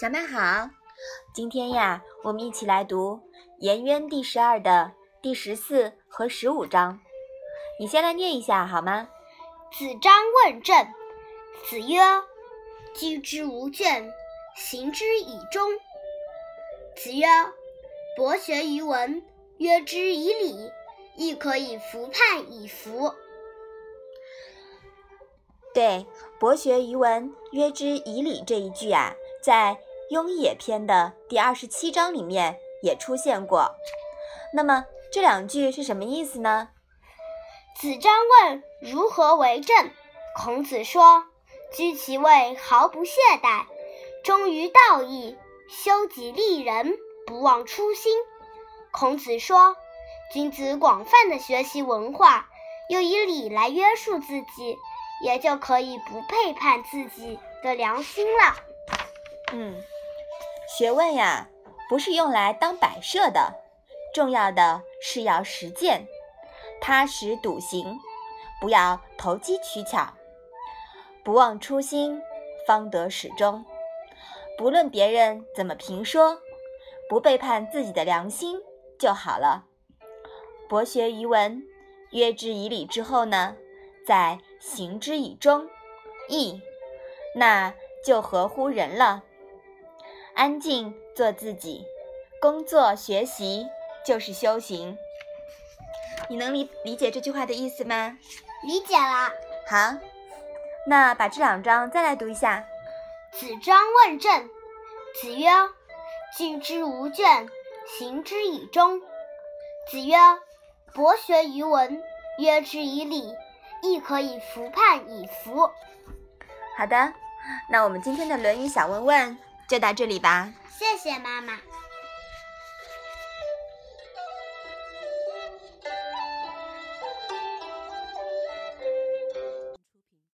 小麦好，今天呀，我们一起来读《颜渊》第十二的第十四和十五章。你先来念一下好吗？子张问政，子曰：“居之无倦，行之以忠。”子曰：“博学于文，约之以礼，亦可以服判以服。”对，“博学于文，约之以礼”这一句啊，在。《雍也》篇的第二十七章里面也出现过。那么这两句是什么意思呢？子张问如何为政，孔子说：“居其位，毫不懈怠，忠于道义，修己利人，不忘初心。”孔子说：“君子广泛的学习文化，又以礼来约束自己，也就可以不背叛自己的良心了。”嗯。学问呀，不是用来当摆设的，重要的是要实践，踏实笃行，不要投机取巧，不忘初心，方得始终。不论别人怎么评说，不背叛自己的良心就好了。博学于文，约之以礼之后呢，在行之以忠，义，那就合乎人了。安静做自己，工作学习就是修行。你能理理解这句话的意思吗？理解了。好，那把这两章再来读一下。子张问政，子曰：“居之无倦，行之以忠。”子曰：“博学于文，约之以礼，亦可以服判以服。”好的，那我们今天的《论语》小问问。就到这里吧，谢谢妈妈。